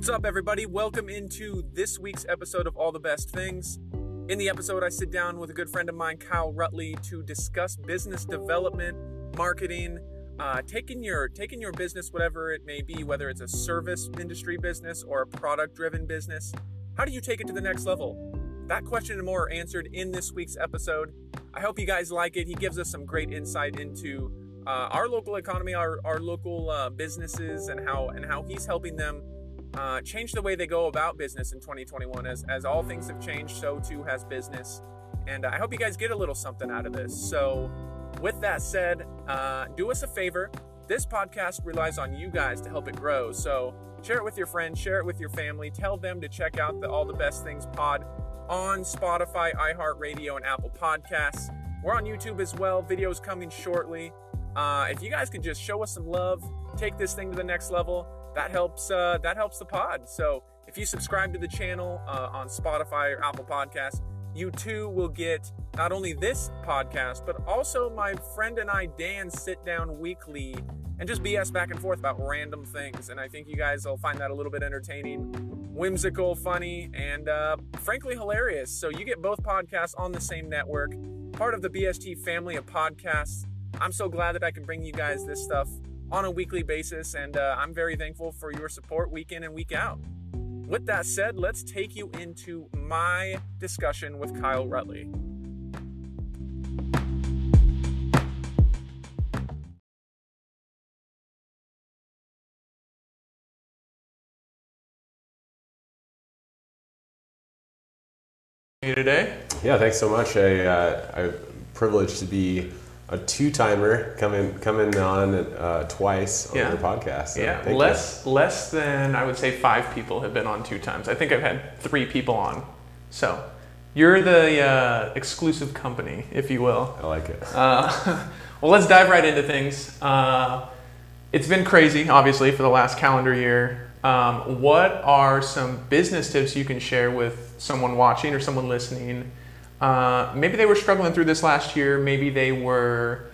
What's up, everybody? Welcome into this week's episode of All the Best Things. In the episode, I sit down with a good friend of mine, Kyle Rutley, to discuss business development, marketing, uh, taking your taking your business, whatever it may be, whether it's a service industry business or a product-driven business. How do you take it to the next level? That question and more are answered in this week's episode. I hope you guys like it. He gives us some great insight into uh, our local economy, our, our local uh, businesses, and how and how he's helping them uh, change the way they go about business in 2021. As as all things have changed, so too has business. And I hope you guys get a little something out of this. So, with that said, uh, do us a favor. This podcast relies on you guys to help it grow. So share it with your friends, share it with your family, tell them to check out the All the Best Things pod on Spotify, iHeartRadio, and Apple Podcasts. We're on YouTube as well. Videos coming shortly. Uh, if you guys could just show us some love, take this thing to the next level, that helps. Uh, that helps the pod. So if you subscribe to the channel uh, on Spotify or Apple Podcasts, you too will get not only this podcast, but also my friend and I, Dan, sit down weekly and just BS back and forth about random things. And I think you guys will find that a little bit entertaining, whimsical, funny, and uh, frankly hilarious. So you get both podcasts on the same network, part of the BST family of podcasts. I'm so glad that I can bring you guys this stuff on a weekly basis, and uh, I'm very thankful for your support week in and week out. With that said, let's take you into my discussion with Kyle Rutley. You today. Yeah, thanks so much. I, uh, I'm privileged to be a two-timer coming coming on uh, twice on Yeah. your podcast. So Yeah, less less than I would say five people have been on two times. I think I've had three people on. So you're the uh, exclusive company, if you will. I like it. Uh, well, let's dive right into things. Uh, it's been crazy, obviously, for the last calendar year. Um, what are some business tips you can share with someone watching or someone listening? Uh, maybe they were struggling through this last year. Maybe they were.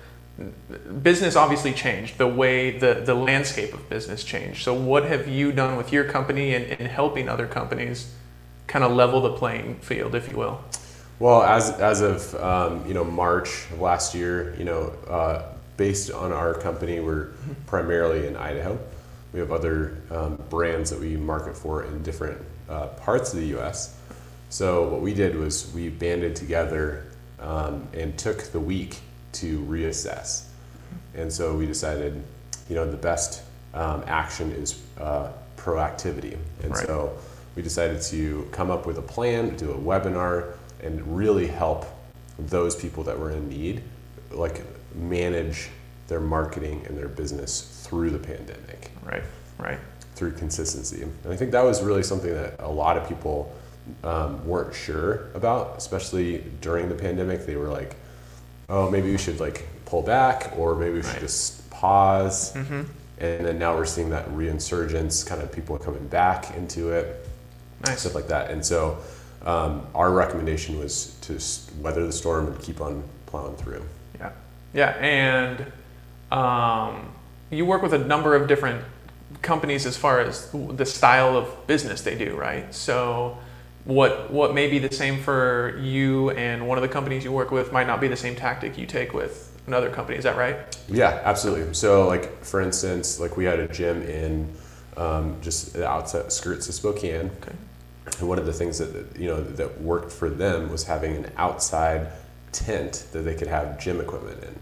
Business obviously changed. The way the, the landscape of business changed. So, what have you done with your company and in helping other companies kind of level the playing field, if you will? Well, as as of um, you know March of last year, you know, uh, based on our company, we're primarily in Idaho. We have other um, brands that we market for in different uh, parts of the U.S. So what we did was we banded together um, and took the week to reassess. And so we decided, you know, the best um, action is uh, proactivity. And Right. so we decided to come up with a plan, do a webinar, and really help those people that were in need, like manage their marketing and their business through the pandemic Right, right. through consistency. And I think that was really something that a lot of people um, weren't sure about, especially during the pandemic. They were like, "Oh, maybe we should like pull back, or maybe we should Right. just pause." Mm-hmm. And then now we're seeing that reinsurgence, kind of people coming back into it, Nice. stuff like that. And so, um, our recommendation was to weather the storm and keep on plowing through. Yeah, yeah, and um, you work with a number of different companies as far as the style of business they do, right? So, what what may be the same for you and one of the companies you work with might not be the same tactic you take with another company. Is that right? Yeah, absolutely. So, like for instance, like we had a gym in um, just the outside skirts of Spokane, Okay. and one of the things that you know that worked for them was having an outside tent that they could have gym equipment in.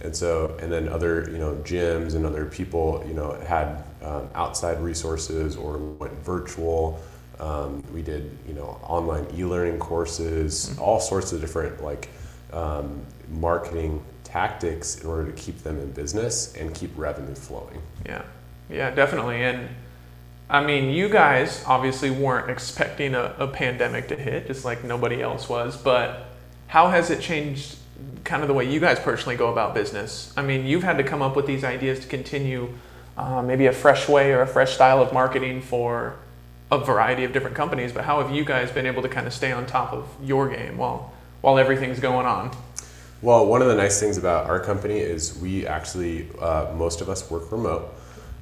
And so, and then other, you know, gyms and other people, you know, had um, outside resources or went virtual. Um, we did, you know, online e-learning courses, all sorts of different like um, marketing tactics in order to keep them in business and keep revenue flowing. Yeah, yeah, definitely. And I mean, you guys obviously weren't expecting a, a pandemic to hit, just like nobody else was. But how has it changed kind of the way you guys personally go about business? I mean, you've had to come up with these ideas to continue uh, maybe a fresh way or a fresh style of marketing for a variety of different companies. But how have you guys been able to kind of stay on top of your game while while everything's going on? Well, one of the nice things about our company is we actually, uh, most of us work remote.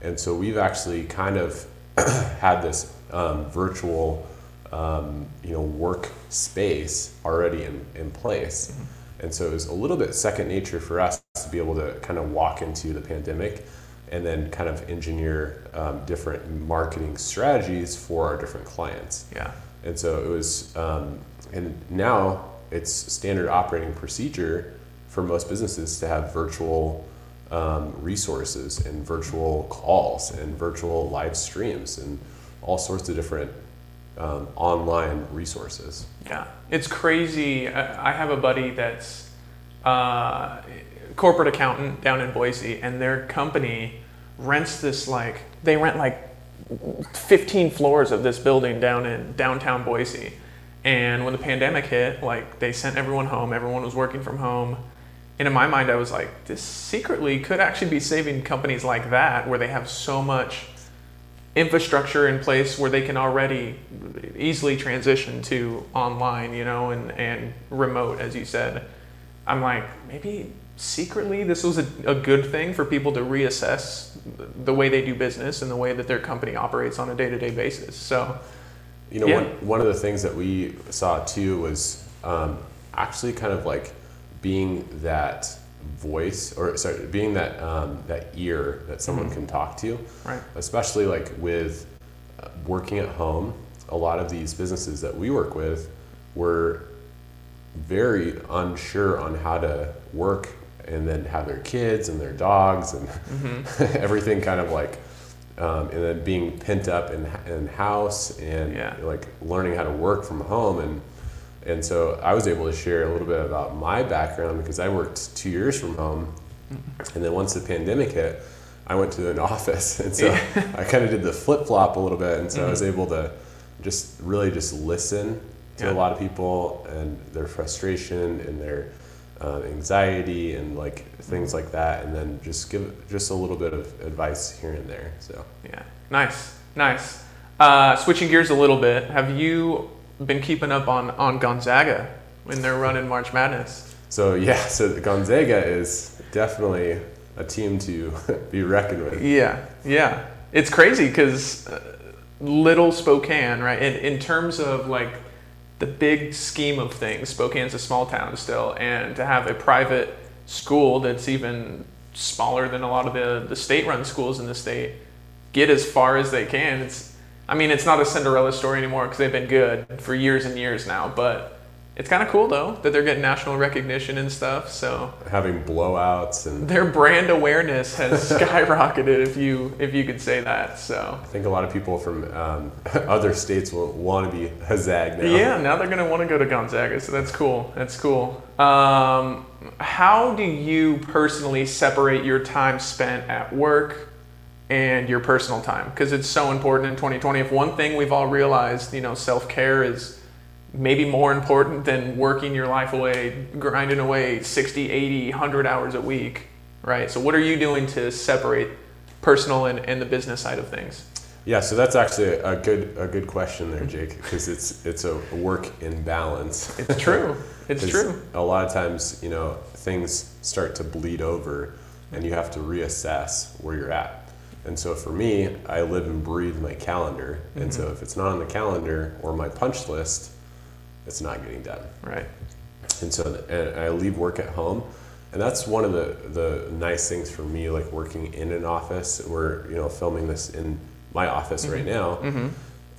And so we've actually kind of had this um, virtual um, you know work space already in, in place. Mm-hmm. And so it was a little bit second nature for us to be able to kind of walk into the pandemic and then kind of engineer um, different marketing strategies for our different clients. Yeah. And so it was, um, and now it's standard operating procedure for most businesses to have virtual um, resources and virtual calls and virtual live streams and all sorts of different um, online resources. Yeah, it's crazy. I have a buddy that's uh, corporate accountant down in Boise, and their company rents this like they rent like 15 floors of this building down in downtown Boise. And when the pandemic hit, like they sent everyone home. Everyone was working from home. And in my mind, I was like, this secretly could actually be saving companies like that, where they have so much infrastructure in place where they can already easily transition to online, you know, and, and remote, as you said. I'm like, maybe secretly this was a, a good thing for people to reassess the way they do business and the way that their company operates on a day-to-day basis. So, you know, yeah. one, one of the things that we saw too was um, actually kind of like being that voice or sorry, being that um, that ear that someone mm-hmm. can talk to. Right. Especially like with uh, working at home, a lot of these businesses that we work with were very unsure on how to work and then have their kids and their dogs and mm-hmm. everything kind of like um, and then being pent up in, in house and yeah. like learning how to work from home and and so I was able to share a little bit about my background because I worked two years from home mm-hmm. and then once the pandemic hit I went to an office and so yeah. I kind of did the flip flop a little bit and so mm-hmm. I was mm-hmm. able to just really just listen to yeah. a lot of people and their frustration and their uh, anxiety and like things like that, and then just give just a little bit of advice here and there. So yeah, nice, nice. Uh, switching gears a little bit, have you been keeping up on on Gonzaga when they're running March Madness? So yeah, so Gonzaga is definitely a team to be reckoned with. Yeah, yeah, it's crazy because uh, little Spokane, right? In in terms of like the big scheme of things, Spokane's a small town still, and to have a private school that's even smaller than a lot of the, the state-run schools in the state get as far as they can. It's, I mean, it's not a Cinderella story anymore because they've been good for years and years now, but it's kind of cool though that they're getting national recognition and stuff. So having blowouts and their brand awareness has skyrocketed, if you if you could say that. So I think a lot of people from um, other states will want to be a Zag now. Yeah, now they're going to want to go to Gonzaga. So that's cool. That's cool. Um, how do you personally separate your time spent at work and your personal time? Because it's so important in 2020. If one thing we've all realized, you know, self care is maybe more important than working your life away, grinding away 60, 80, 100 hours a week, right? So, what are you doing to separate personal and, and the business side of things? Yeah, so that's actually a good a good question there, Jake, because it's it's a work in balance. It's true. It's true. A lot of times, you know, things start to bleed over, and you have to reassess where you're at. And so for me, I live and breathe my calendar, and mm-hmm. so if it's not on the calendar or my punch list, it's not getting done. Right. And so and I leave work at home. And that's one of the, the nice things for me, like working in an office. We're, you know, filming this in my office mm-hmm. right now. Mm-hmm.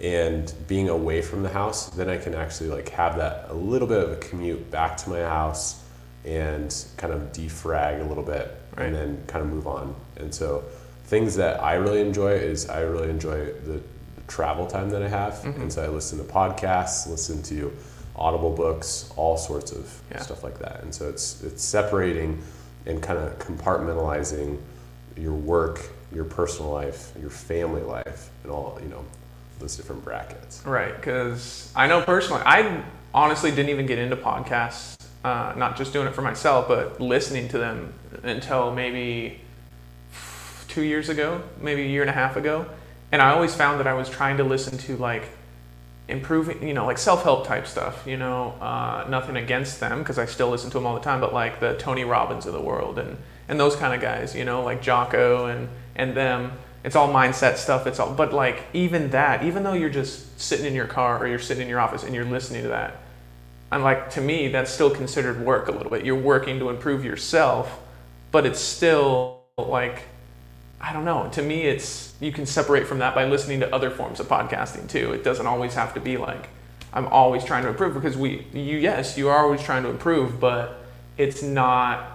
And being away from the house, then I can actually like have that a little bit of a commute back to my house and kind of defrag a little bit right. and then kind of move on. And so things that I really enjoy is I really enjoy the travel time that I have. Mm-hmm. And so I listen to podcasts, listen to Audible books, all sorts of yeah. stuff like that. And so it's it's separating and kind of compartmentalizing your work, your personal life, your family life, and all you know those different brackets. Right, because I know personally, I honestly didn't even get into podcasts. Uh, not just doing it for myself, but listening to them until maybe two years ago, maybe a year and a half ago. And I always found that I was trying to listen to like improving, you know, like self-help type stuff, you know, uh, nothing against them because I still listen to them all the time, but like the Tony Robbins of the world and, and those kind of guys, you know, like Jocko and, and them. it's all mindset stuff. It's all, but like even that, even though you're just sitting in your car or you're sitting in your office and you're listening to that, and like to me, that's still considered work a little bit. You're working to improve yourself, but it's still like, I don't know. To me, it's you can separate from that by listening to other forms of podcasting too. It doesn't always have to be like I'm always trying to improve because we, you, yes, you are always trying to improve, but it's not.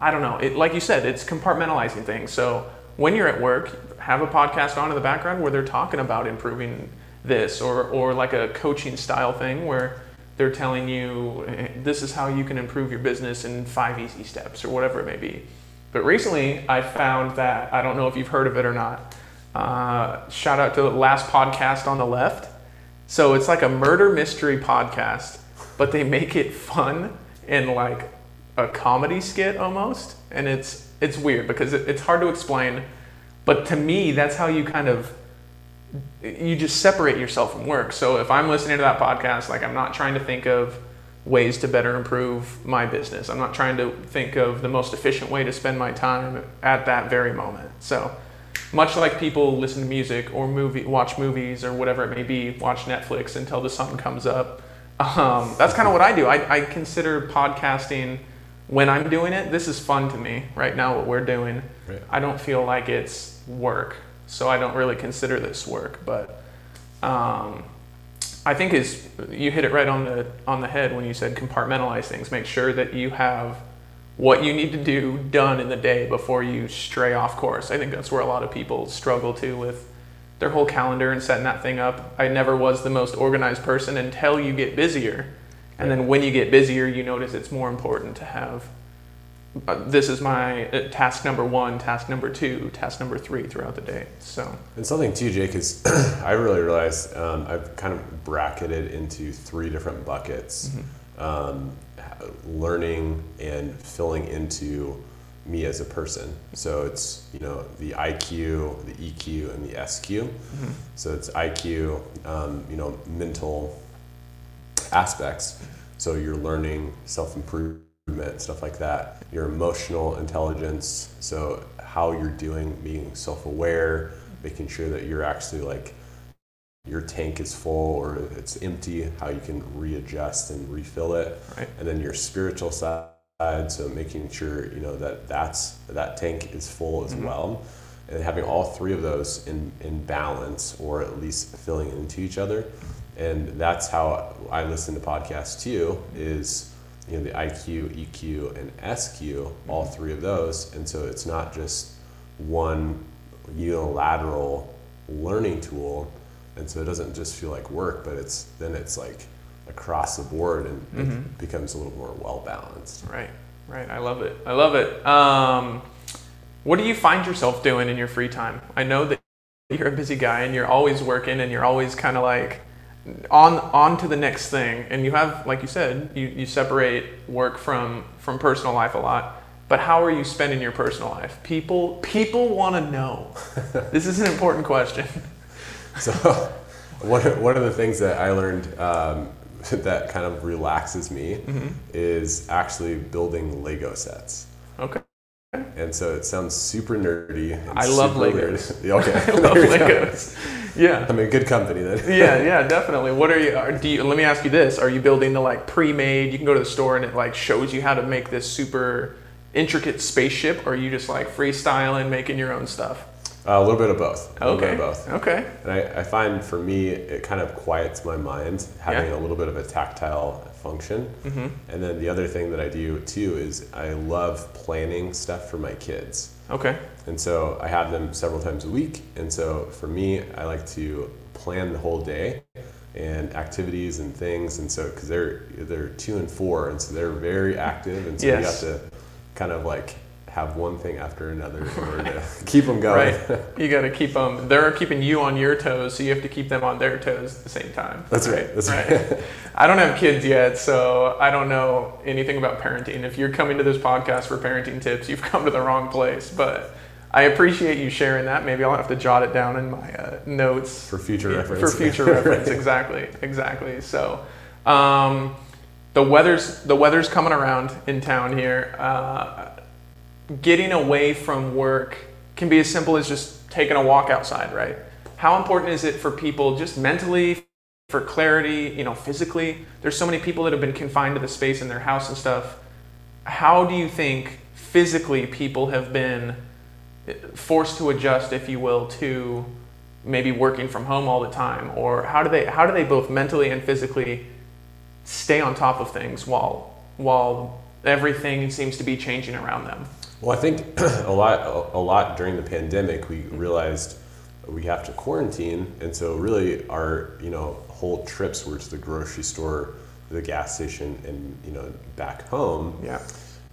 I don't know. It, like you said, it's compartmentalizing things. So when you're at work, have a podcast on in the background where they're talking about improving this, or or like a coaching style thing where they're telling you this is how you can improve your business in five easy steps or whatever it may be. But recently, I found that I don't know if you've heard of it or not. Uh, shout out to the last podcast on the left. So it's like a murder mystery podcast, but they make it fun and like a comedy skit almost, and it's it's weird because it, it's hard to explain. But to me, that's how you kind of you just separate yourself from work. So if I'm listening to that podcast, like I'm not trying to think of ways to better improve my business. I'm not trying to think of the most efficient way to spend my time at that very moment. So much like people listen to music or movie, watch movies or whatever it may be, watch Netflix until the sun comes up. Um, that's kind of what I do. I, I consider podcasting when I'm doing it. This is fun to me right now. What we're doing. I don't feel like it's work so I don't really consider this work. But um, I think is you hit it right on the on the head when you said compartmentalize things. Make sure that you have what you need to do done in the day before you stray off course. I think that's where a lot of people struggle to with their whole calendar and setting that thing up. I never was the most organized person until you get busier. And then when you get busier, you notice it's more important to have uh, this is my uh, task number one, task number two, task number three throughout the day. So and something too, Jake, is I really realized um, I've kind of bracketed into three different buckets: mm-hmm. um, learning and filling into me as a person. So it's you know the IQ, the EQ, and the SQ. Mm-hmm. So it's IQ, um, you know, mental aspects. So you're learning self improvement stuff like that. Your emotional intelligence, so how you're doing, being self aware, making sure that you're actually like your tank is full or it's empty, how you can readjust and refill it. Right. And then your spiritual side, so making sure you know that that's that tank is full as mm-hmm. well. And having all three of those in, in balance or at least filling into each other. And that's how I listen to podcasts too, is you know the IQ, EQ, and SQ, all mm-hmm. three of those, and so it's not just one unilateral learning tool, and so it doesn't just feel like work, but it's then it's like across the board and mm-hmm. it becomes a little more well balanced. Right, right. I love it. I love it. Um, what do you find yourself doing in your free time? I know that you're a busy guy and you're always working and you're always kind of like on on to the next thing and you have like you said you, you separate work from from personal life a lot but how are you spending your personal life? People people want to know. This is an important question. So one, one of the things that i learned um, that kind of relaxes me mm-hmm. is actually building lego sets. Okay and so it sounds super nerdy. I love Legos. okay, I love Legos. Yeah, I mean, good company then. yeah, yeah, definitely. What are you? Do you? Let me ask you this: Are you building the like pre-made? You can go to the store and it like shows you how to make this super intricate spaceship, or are you just like freestyling, making your own stuff? Uh, a little bit of both. A okay. Of both. Okay. And I, I, find for me, it kind of quiets my mind having yeah. a little bit of a tactile function. Mm-hmm. And then the other thing that I do too is I love planning stuff for my kids. Okay. And so I have them several times a week. And so for me, I like to plan the whole day and activities and things. And so because they're they're two and four, and so they're very active, and so yes. you have to kind of like have one thing after another in order to keep them going. Right. You got to keep them. They're keeping you on your toes, so you have to keep them on their toes at the same time. That's right. That's right. right. I don't have kids yet, so I don't know anything about parenting. If you're coming to this podcast for parenting tips, you've come to the wrong place. But I appreciate you sharing that. Maybe I'll have to jot it down in my uh, notes for future reference. For future reference, exactly, exactly. So. Um, the weather's the weather's coming around in town here. Uh, getting away from work can be as simple as just taking a walk outside, right? How important is it for people just mentally, for clarity, you know, physically? There's so many people that have been confined to the space in their house and stuff. How do you think physically people have been eh, forced to adjust, if you will, to maybe working from home all the time, or how do they how do they both mentally and physically stay on top of things while while everything seems to be changing around them? Well, I think a lot a lot during the pandemic we realized we have to quarantine, and so really our you know whole trips were to the grocery store, the gas station, and you know back home. Yeah.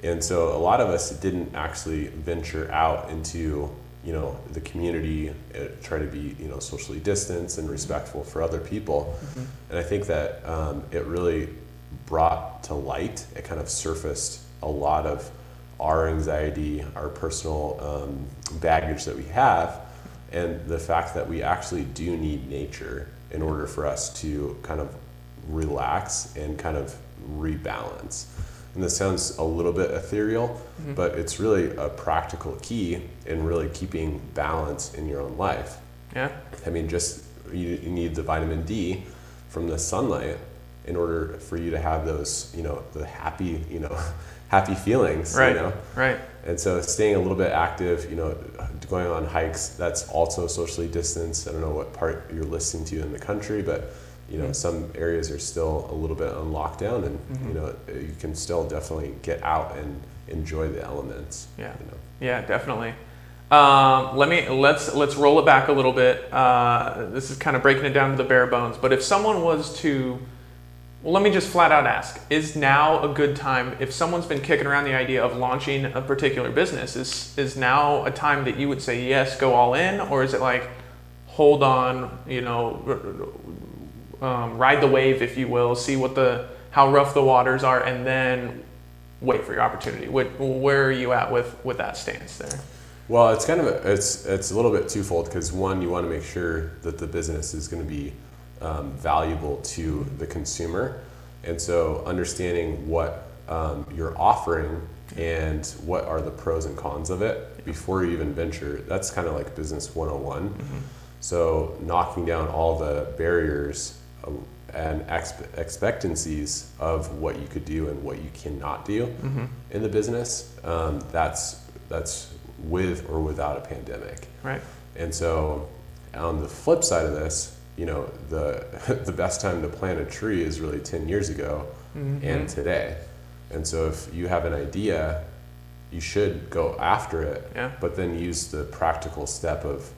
And so a lot of us didn't actually venture out into you know the community, uh, try to be you know socially distanced and respectful for other people. Mm-hmm. And I think that um, it really brought to light, it kind of surfaced a lot of our anxiety, our personal um, baggage that we have, and the fact that we actually do need nature in order for us to kind of relax and kind of rebalance. And this sounds a little bit ethereal, mm-hmm. but it's really a practical key in really keeping balance in your own life. Yeah. I mean, just you, you need the vitamin D from the sunlight in order for you to have those, you know, the happy, you know, happy feelings. Right. You know? Right. And so staying a little bit active, you know, going on hikes, that's also socially distanced. I don't know what part you're listening to in the country, but you know, mm-hmm. some areas are still a little bit on lockdown, and mm-hmm. you know, you can still definitely get out and enjoy the elements. Yeah, you know? yeah, definitely. Um, let me let's let's roll it back a little bit. Uh, this is kind of breaking it down to the bare bones. But if someone was to, well, let me just flat out ask: Is now a good time? If someone's been kicking around the idea of launching a particular business, is is now a time that you would say yes, go all in, or is it like hold on, you know, um, ride the wave, if you will, see what the how rough the waters are, and then wait for your opportunity. What, where are you at with with that stance there? Well, it's kind of a, it's it's a little bit twofold because one, you want to make sure that the business is going to be um, valuable to the consumer, and so understanding what um, you're offering and what are the pros and cons of it before you even venture. That's kind of like business 101. Mm-hmm. So knocking down all the barriers and expe- expectancies of what you could do and what you cannot do mm-hmm. in the business. Um, that's that's with or without a pandemic. Right. And so, on the flip side of this, you know, the the best time to plant a tree is really ten years ago mm-hmm. and today. And so, if you have an idea, you should go after it. Yeah. But then use the practical step of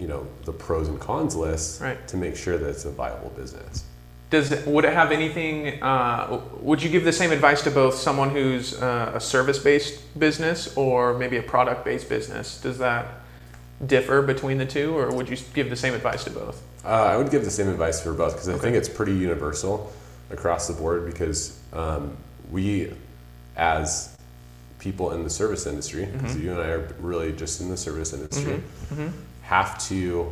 you know the pros and cons list right. to make sure that it's a viable business. Does would it have anything? Uh, would you give the same advice to both someone who's uh, a service-based business or maybe a product-based business? Does that differ between the two, or would you give the same advice to both? Uh, I would give the same advice for both because I okay. think it's pretty universal across the board because um, we, as people in the service industry, because mm-hmm. you and I are really just in the service industry, mm-hmm. Mm-hmm have to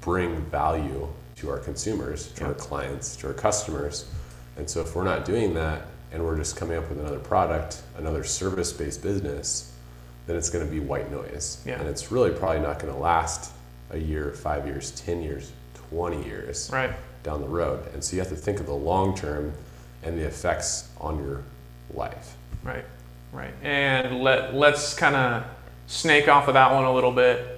bring value to our consumers, to yeah. our clients, to our customers. And so if we're not doing that and we're just coming up with another product, another service based business, then it's going to be white noise. Yeah. And it's really probably not going to last a year, five years, 10 years, 20 years right. down the road. And so you have to think of the long term and the effects on your life. Right, right. And let, let's kind of snake off of that one a little bit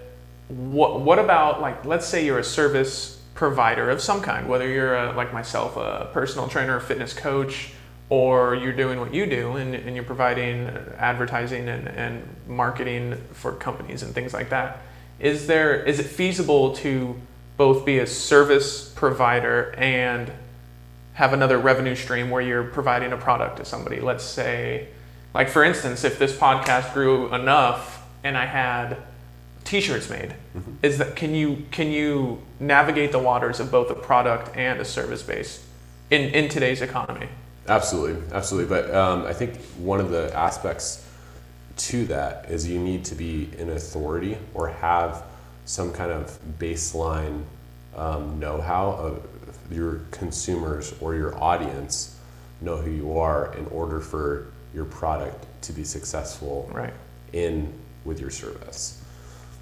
what, what about like let's say you're a service provider of some kind whether you're a, like myself a personal trainer fitness coach or you're doing what you do and, and you're providing advertising and, and marketing for companies and things like that is there is it feasible to both be a service provider and have another revenue stream where you're providing a product to somebody let's say like for instance if this podcast grew enough and i had t-shirts made mm-hmm. is that can you can you navigate the waters of both a product and a service base in in today's economy absolutely absolutely but um, i think one of the aspects to that is you need to be an authority or have some kind of baseline um, know-how of your consumers or your audience know who you are in order for your product to be successful right. in with your service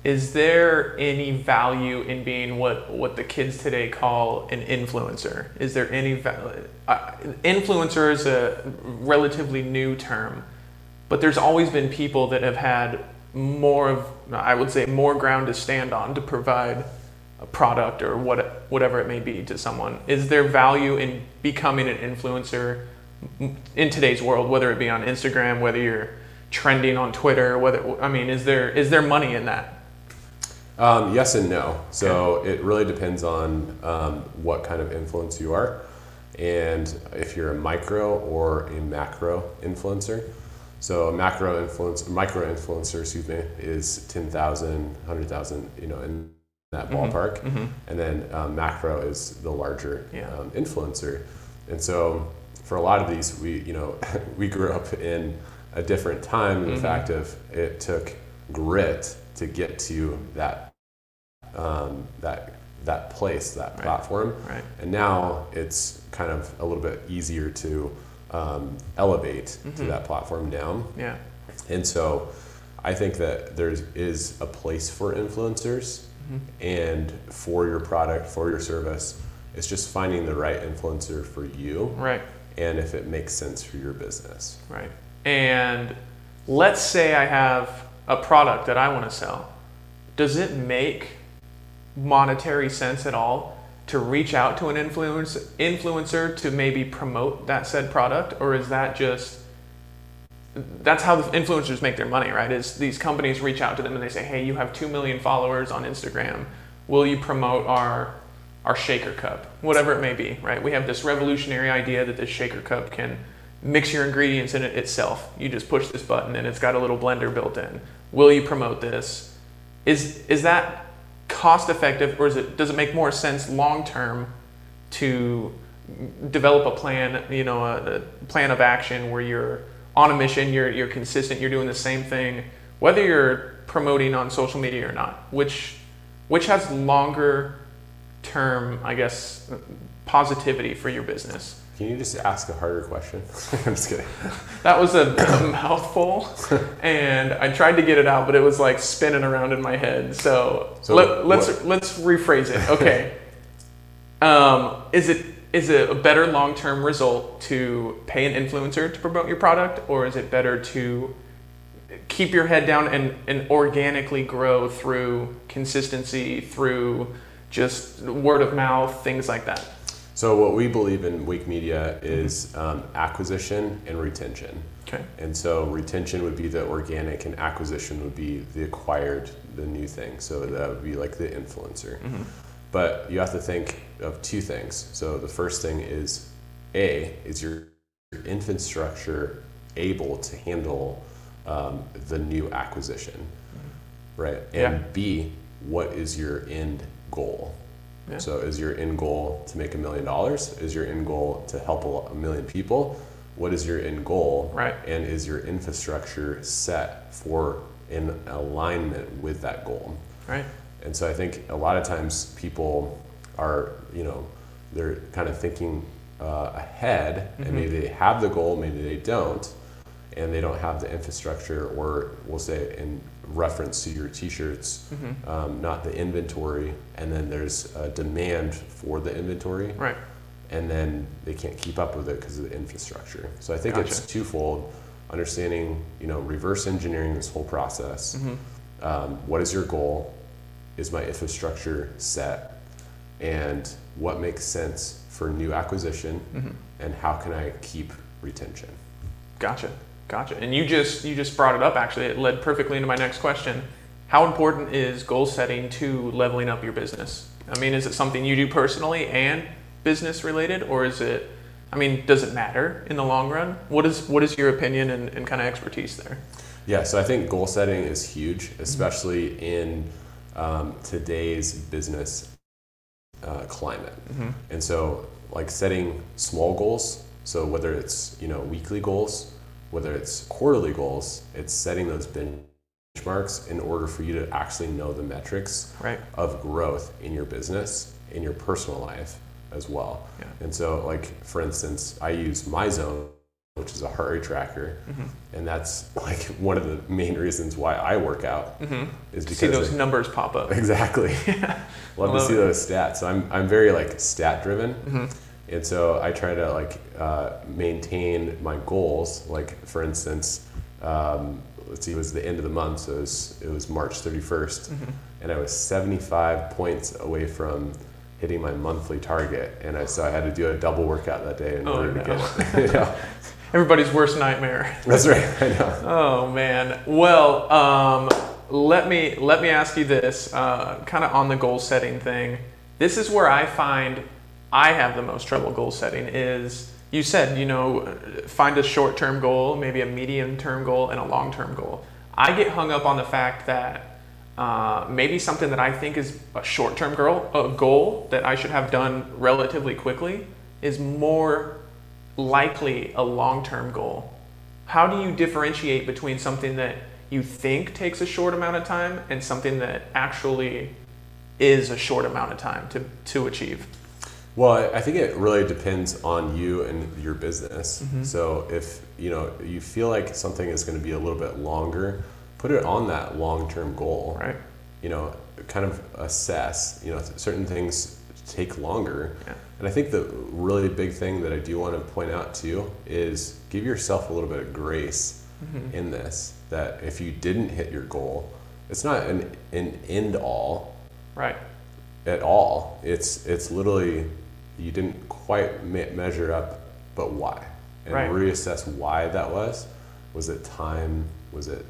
is there any value in being what what the kids today call an influencer? Is there any value? Uh, influencer is a relatively new term, but there's always been people that have had more of I would say more ground to stand on to provide a product or what whatever it may be to someone. Is there value in becoming an influencer in today's world, whether it be on Instagram, whether you're trending on Twitter, whether I mean, is there is there money in that? Um, yes and no. So okay. it really depends on um, what kind of influence you are, and if you're a micro or a macro influencer. So a macro influence, micro influencer, excuse me, is 10,000, 100,000, you know, in that mm-hmm. ballpark. Mm-hmm. And then um, macro is the larger yeah. um, influencer. And so for a lot of these, we, you know, we grew up in a different time in the mm-hmm. fact of it took grit to get to that um, that that place, that platform. Right. And now it's kind of a little bit easier to um, elevate mm-hmm. to that platform down. Yeah. And so I think that there is a place for influencers mm-hmm. and for your product, for your service. It's just finding the right influencer for you. Right. And if it makes sense for your business. Right. And let's say I have a product that I want to sell. Does it make monetary sense at all to reach out to an influence, influencer to maybe promote that said product? Or is that just that's how the influencers make their money, right? Is these companies reach out to them and they say, "Hey, you have 2 million followers on Instagram. Will you promote our our shaker cup, whatever it may be, right? We have this revolutionary idea that this shaker cup can mix your ingredients in it itself. You just push this button and it's got a little blender built in. Will you promote this? Is is that cost effective or is it does it make more sense long term to develop a plan, you know, a, a plan of action where you're on a mission, you're you're consistent, you're doing the same thing, whether you're promoting on social media or not. Which which has longer term, I guess, positivity for your business? Can you just ask a harder question? I'm just kidding. That was a, a mouthful, and I tried to get it out, but it was like spinning around in my head. So, so let, let's, let's rephrase it. Okay, um, is it is it a better long term result to pay an influencer to promote your product, or is it better to keep your head down and, and organically grow through consistency, through just word of mouth, things like that? So what we believe in Wake Media is um, acquisition and retention. Okay. And so retention would be the organic, and acquisition would be the acquired, the new thing. So that would be like the influencer. Mm-hmm. But you have to think of two things. So the first thing is, a is your infrastructure able to handle um, the new acquisition, mm-hmm. right? And yeah. B, what is your end goal? Yeah. So is your end goal to make a million dollars? Is your end goal to help a million people? What is your end goal? Right. And is your infrastructure set for in alignment with that goal? Right. And so I think a lot of times people are, you know, they're kind of thinking uh, ahead, mm-hmm. and maybe they have the goal, maybe they don't, and they don't have the infrastructure, or we'll say in reference to your t-shirts, mm-hmm. um, not the inventory, and then there's a demand for the inventory, right? And then they can't keep up with it because of the infrastructure. So I think gotcha. it's twofold: understanding, you know, reverse engineering this whole process. Mm-hmm. Um, what is your goal? Is my infrastructure set? And what makes sense for new acquisition? Mm-hmm. And how can I keep retention? Gotcha. Gotcha. And you just you just brought it up. Actually, it led perfectly into my next question. How important is goal setting to leveling up your business? I mean, is it something you do personally and business related, or is it? I mean, does it matter in the long run? What is what is your opinion and, and kind of expertise there? Yeah, so I think goal setting is huge, especially mm-hmm. in um, today's business uh, climate. Mm-hmm. And so, like setting small goals. So whether it's you know weekly goals whether it's quarterly goals, it's setting those benchmarks in order for you to actually know the metrics right. of growth in your business, in your personal life as well. Yeah. And so, like for instance, I use MyZone which is a heart rate tracker, Mm-hmm. and that's like one of the main reasons why I work out is because Mm-hmm. See those numbers pop up. exactly. Love to see it. those stats. So I'm I'm very like stat driven, Mm-hmm. And so I try to like uh, maintain my goals. Like for instance, um, let's see, it was the end of the month, so it was it was March 31st, Mm-hmm. and I was 75 points away from hitting my monthly target, and I so I had to do a double workout that day in Oh, order no. to get it. you know? Everybody's worst nightmare. That's right. I know. Oh man. Well, um, let me let me ask you this, uh, kind of on the goal setting thing. This is where I find I have the most trouble goal setting. Is you said you know find a short term goal, maybe a medium term goal, and a long term goal. I get hung up on the fact that uh, maybe something that I think is a short term goal, a goal that I should have done relatively quickly, is more likely a long term goal. How do you differentiate between something that you think takes a short amount of time and something that actually is a short amount of time to, to achieve? Well, I- think it really depends on you and your business. Mm-hmm. So if you know you feel like something is going to be a little bit longer, put it on that long-term goal. Right? You know, kind of assess. You know, certain things take longer. Yeah. And I think the really big thing that I do want to point out too is give yourself a little bit of grace Mm-hmm. in this. That if you didn't hit your goal, it's not an, an end all Right. at all. It's it's literally you didn't quite me- measure up, but why? And Right. reassess why that was. Was it time? Was it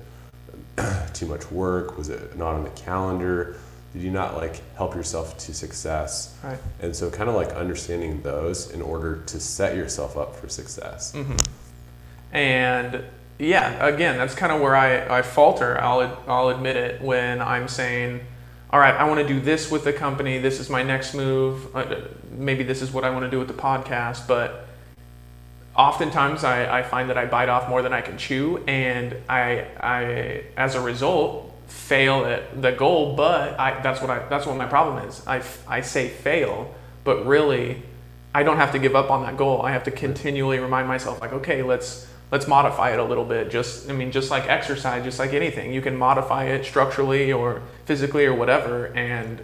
too much work? Was it not on the calendar? Did you not like help yourself to success? Right. And so, kind of like understanding those in order to set yourself up for success. Mm-hmm. And yeah, again, that's kind of where I, I falter. I'll, I'll admit it when I'm saying, all right, I want to do this with the company. This is my next move. Uh, Maybe this is what I want to do with the podcast. But oftentimes I, I find that I bite off more than I can chew. And I, I as a result, fail at the goal. But I, that's, what I, that's what my problem is. I, I say fail, but really, I don't have to give up on that goal. I have to continually remind myself, like, okay, let's let's modify it a little bit. Just, I mean, just like exercise, just like anything, you can modify it structurally or physically or whatever, and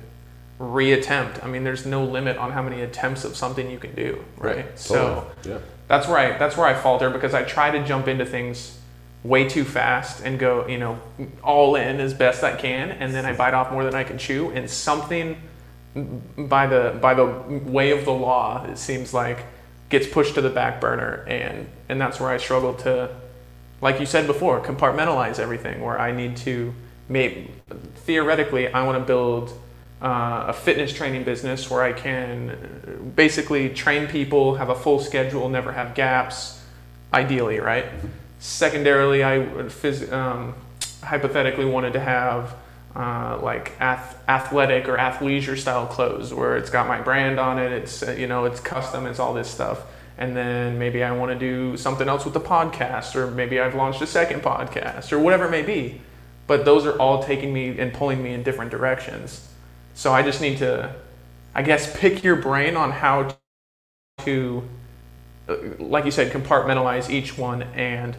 reattempt. I mean, there's no limit on how many attempts of something you can do, right? So Totally. yeah. that's where I that's where I falter because I try to jump into things way too fast and go, you know, all in as best I can, and then I bite off more than I can chew, and something by the by the way of the law, it seems like gets pushed to the back burner, and and that's where I struggle to, like you said before, compartmentalize everything. Where I need to, maybe theoretically, I want to build uh, a fitness training business where I can basically train people, have a full schedule, never have gaps, ideally, right? Secondarily, I phys- um, hypothetically wanted to have uh, like ath- athletic or athleisure style clothes where it's got my brand on it. It's uh, you know it's custom. It's all this stuff. And then maybe I want to do something else with the podcast, or maybe I've launched a second podcast, or whatever it may be. But those are all taking me and pulling me in different directions. So I just need to, I guess, pick your brain on how to, uh, like you said, compartmentalize each one and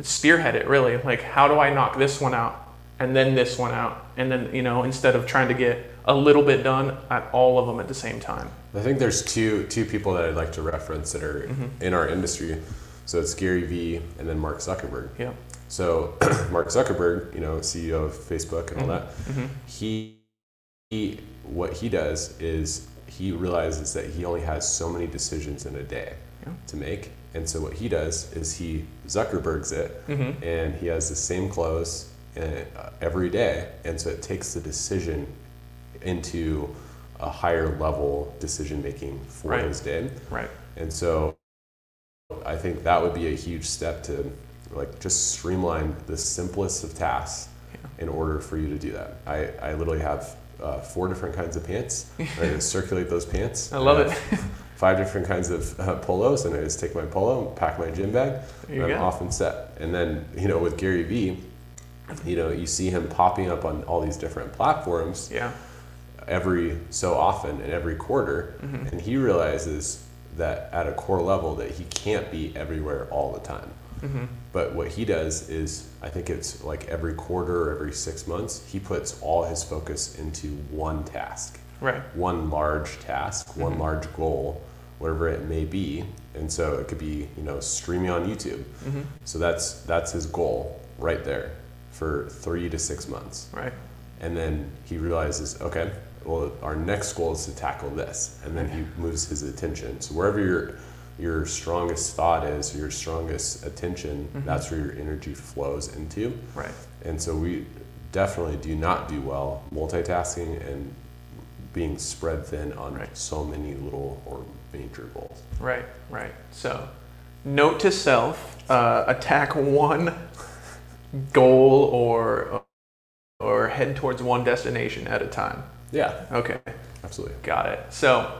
spearhead it really. Like, how do I knock this one out and then this one out? And then, you know, instead of trying to get a little bit done at all of them at the same time. I think there's two two people that I'd like to reference that are Mm-hmm. in our industry. So it's Gary Vee and then Mark Zuckerberg. Yeah. So Mark Zuckerberg, you know, CEO of Facebook and all that, Mm-hmm. he, he what he does is he realizes that he only has so many decisions in a day Yeah. to make. And so what he does is he Zuckerbergs it Mm-hmm. and he has the same clothes every day. And so it takes the decision into a higher level decision making for Right. his day. Right. And so I think that would be a huge step to like just streamline the simplest of tasks in order for you to do that. I, I literally have uh, four different kinds of pants. I just circulate those pants. I love I it. Five different kinds of uh, polos, and I just take my polo and pack my gym bag, and I'm go. off and set. And then, you know, with Gary Vee, you know, you see him popping up on all these different platforms Yeah. every so often and every quarter Mm-hmm. and he realizes that at a core level that he can't be everywhere all the time. Mm-hmm. But what he does is, I think it's like every quarter or every six months, he puts all his focus into one task, Right. one large task, one Mhm. large goal, whatever it may be. And so it could be, you know, streaming on YouTube. Mm-hmm. So that's that's his goal right there for three to six months. Right. And then he realizes, okay, well, our next goal is to tackle this, and then he moves his attention. So wherever your your strongest thought is, your strongest attention, Mhm. that's where your energy flows into. Right. And so we definitely do not do well multitasking and being spread thin on Right. so many little or major goals. Right. Right. So, note to self: uh, attack one goal or or head towards one destination at a time. Yeah, Okay. absolutely. Got it. So,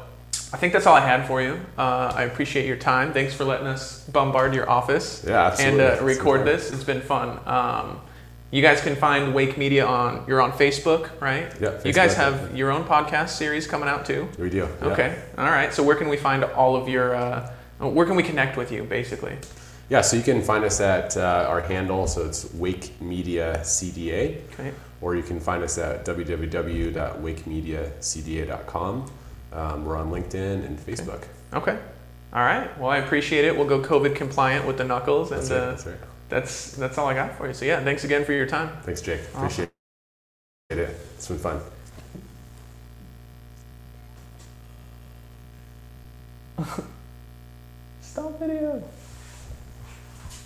I think that's all I had for you. Uh, I appreciate your time. Thanks for letting us bombard your office Yeah, and uh, record this. It's been fun. Um, you guys can find Wake Media on. You're on Facebook, right? Yeah, You guys have your own podcast series coming out too. We do. yeah. Okay. All right. So where can we find all of your? Uh, where can we connect with you, basically? Yeah, so you can find us at uh, our handle, so it's Wake Media CDA, Okay. or you can find us at www.wakemediacda.com. Um, we're on LinkedIn and Facebook. Okay. All right. Well, I appreciate it. We'll go COVID compliant with the knuckles, and That's uh, right. That's right. that's that's all I got for you. So yeah, thanks again for your time. Thanks, Jake. Awesome. Appreciate it. It's been fun. Stop video.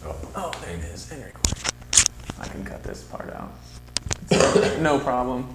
Oh. Oh, there it is. I can cut this part out. no problem.